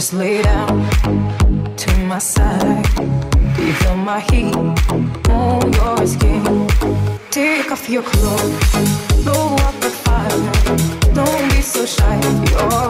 Just lay down to my side. Do you feel my heat on your skin? Take off your clothes, blow up the fire. Don't be so shy. You're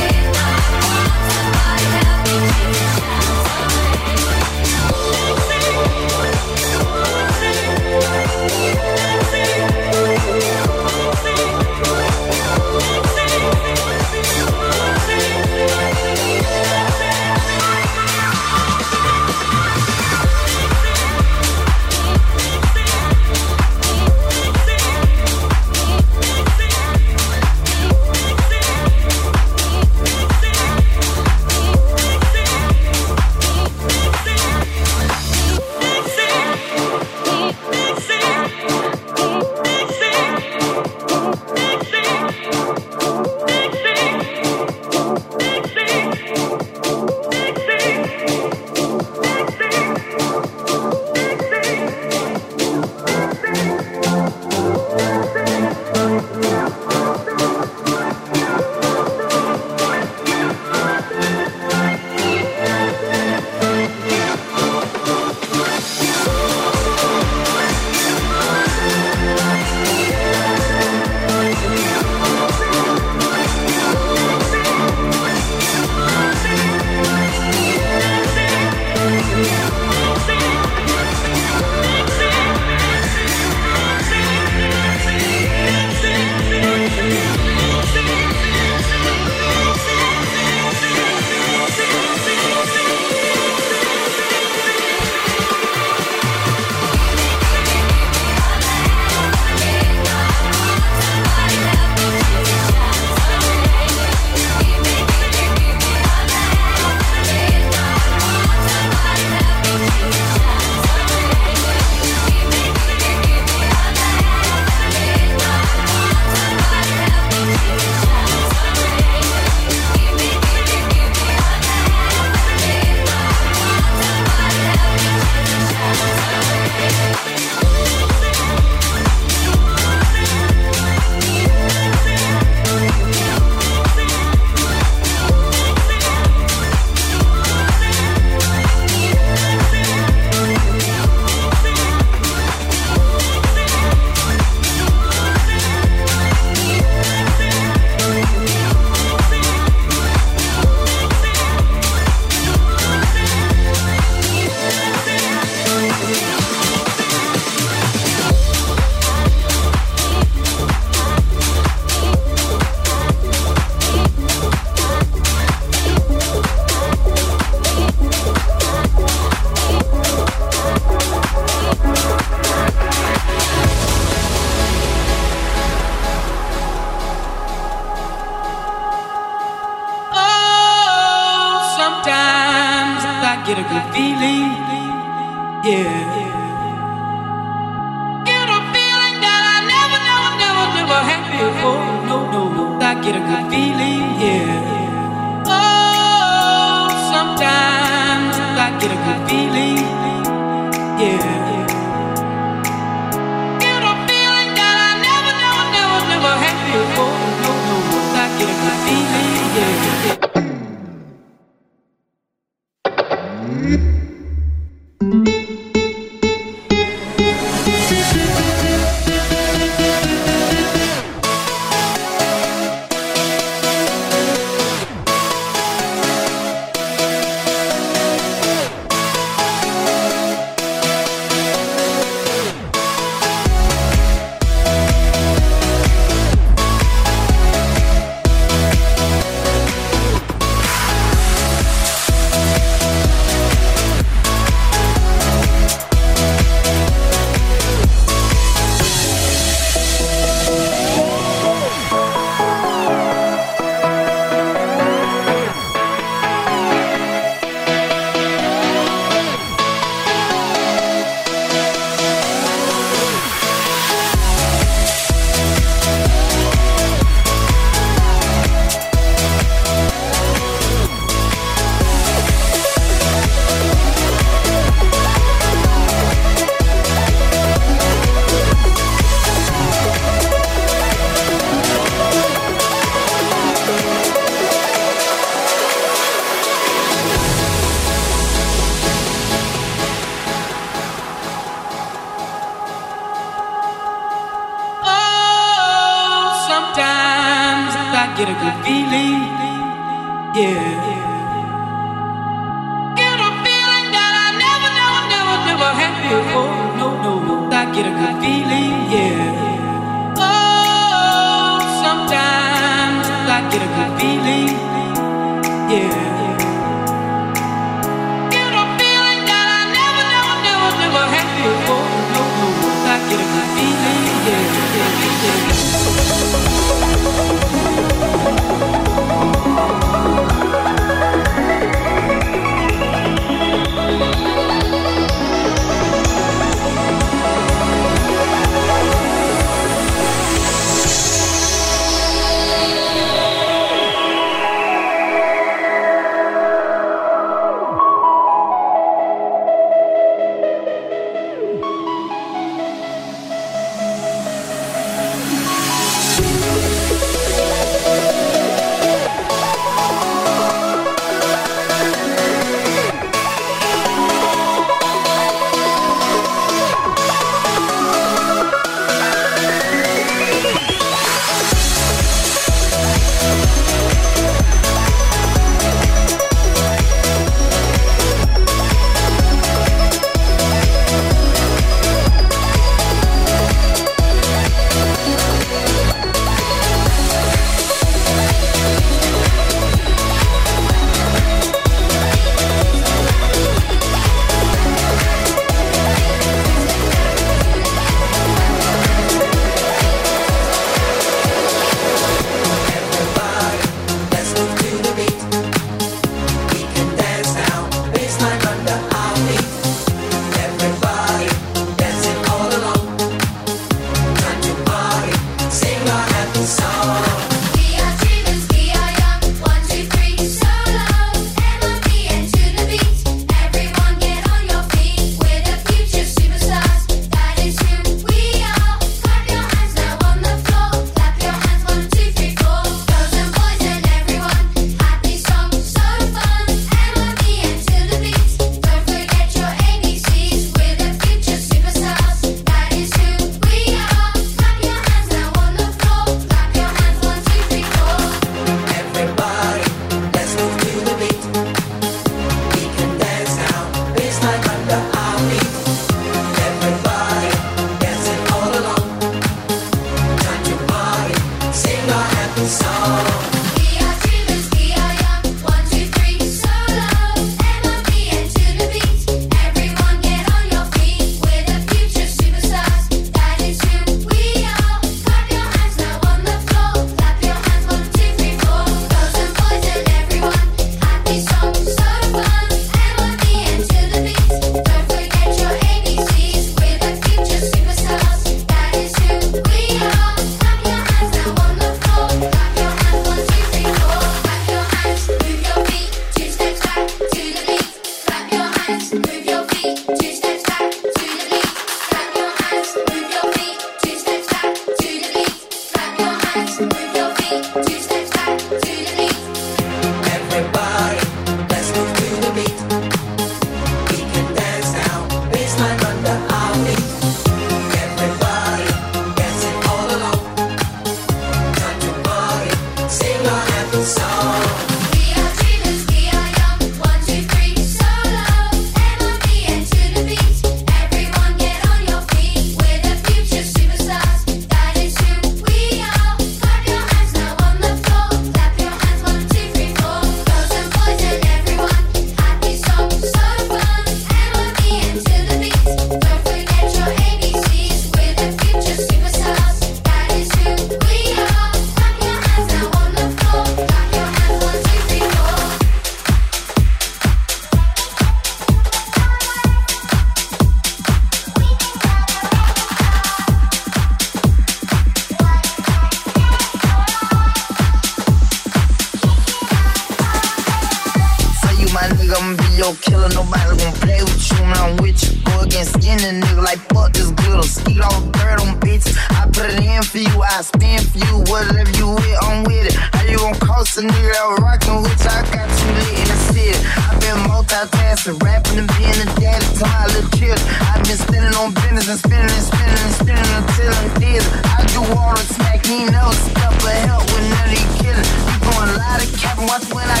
I do all the smack, he no stuff, help with none killing. You lie to watch when I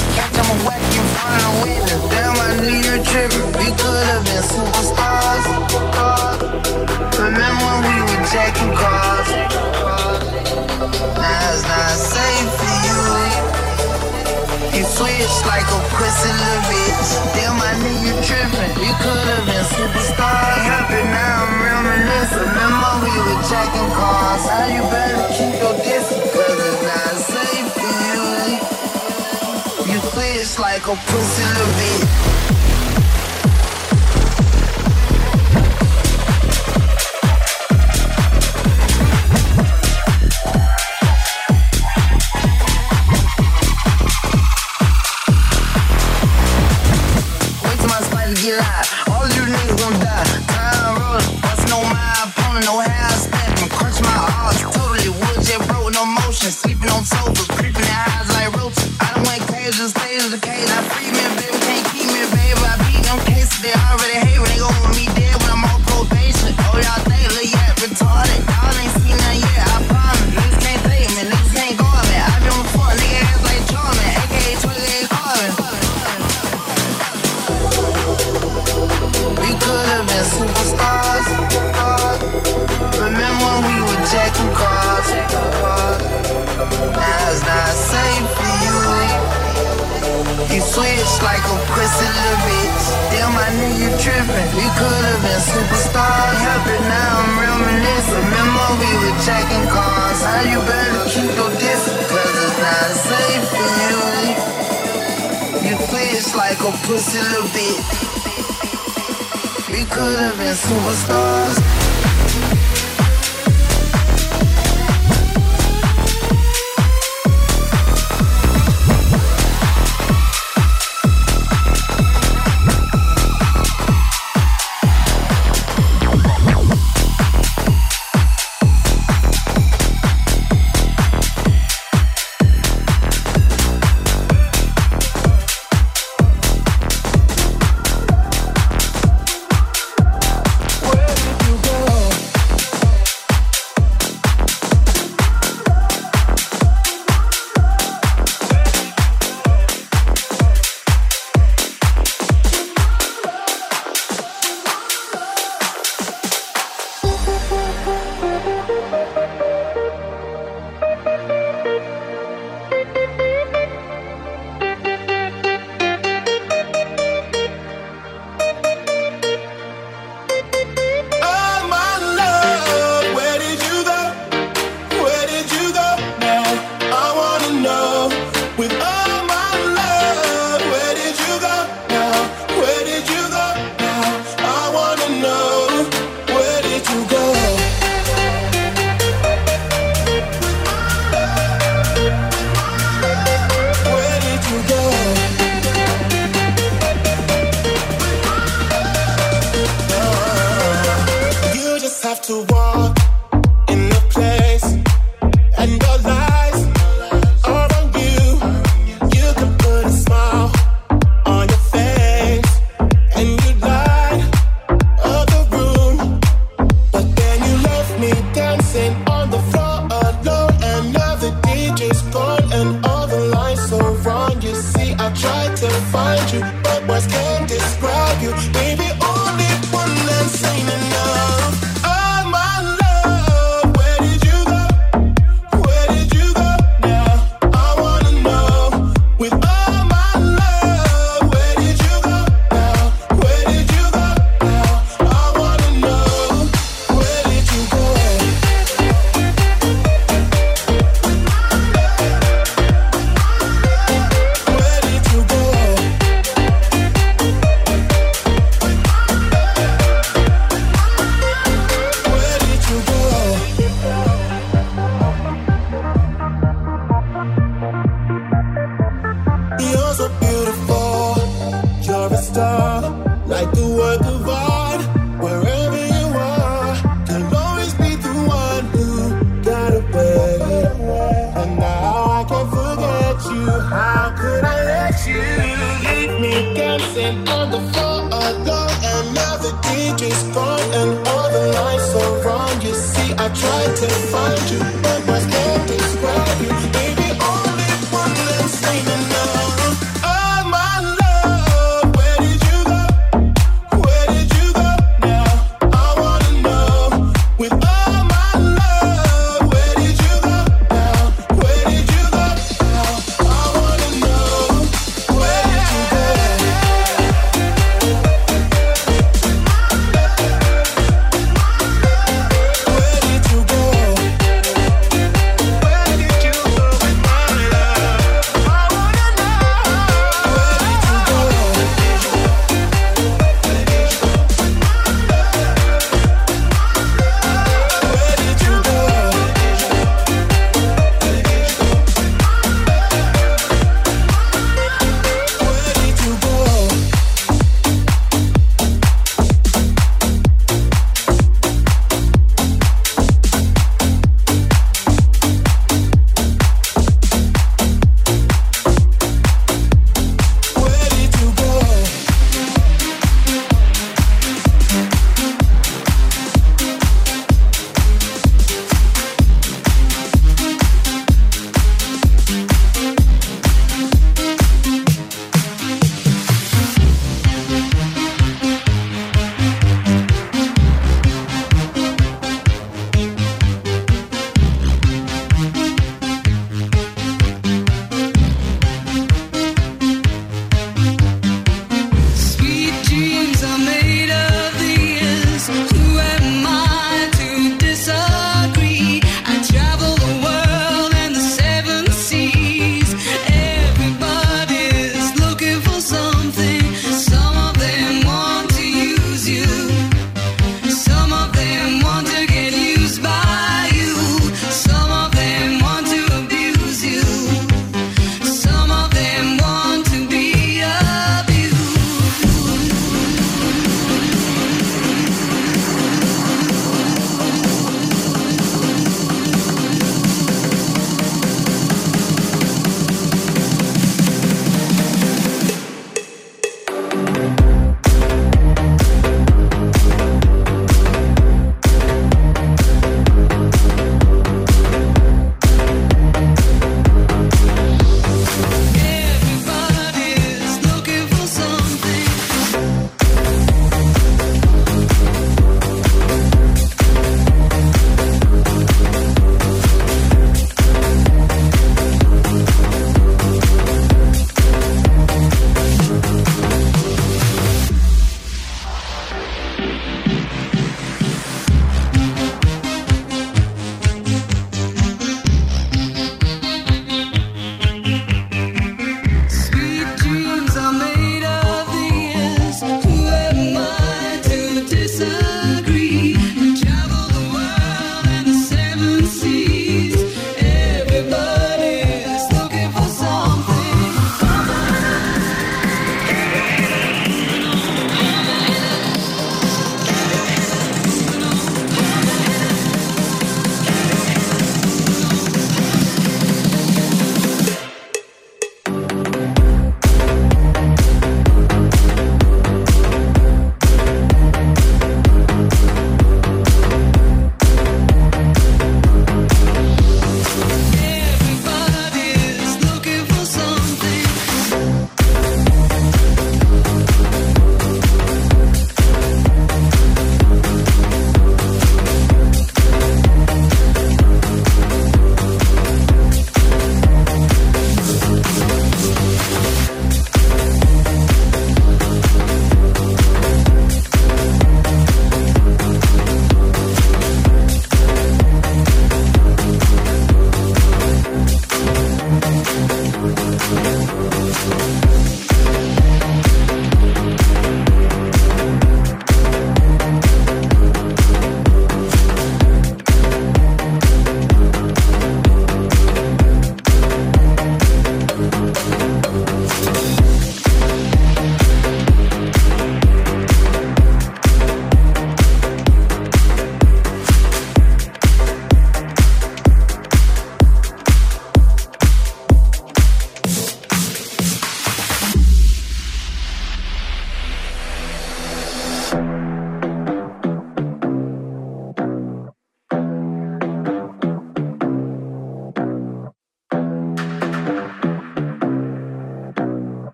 whack. Damn, I. We could've been superstars. Remember when we were cars? Now it's not safe for you. You switch like a pussy little bitch. Damn, I knew you trippin'. You could've been superstar. Happy now I'm reminiscing. Remember we were checking cars. Now you better keep your distance, cause it's not safe for you. You switch like a pussy little bitch.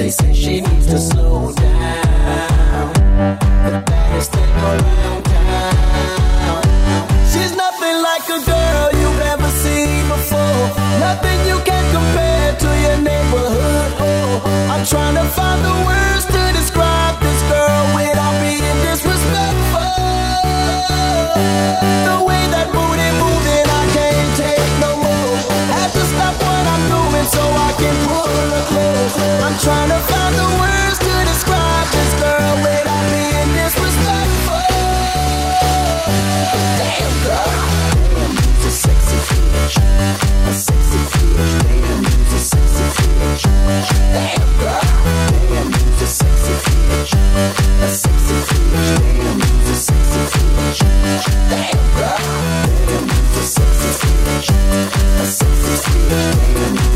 They say she needs to slow down. The baddest thing around town. She's nothing like a girl you've ever seen before. Nothing you can compare to your neighborhood. Oh, I'm trying to find the words to describe this girl without being disrespectful. The way that. so I can pull her closer. I'm trying to find the words to describe this girl without being disrespectful. Damn girl. Damn, a sexy bitch. A sexy bitch. Damn, a sexy bitch. Damn girl. Damn, a sexy bitch. A sexy bitch. Damn, a sexy bitch. Damn girl. Damn, a sexy bitch. A sexy bitch. Damn.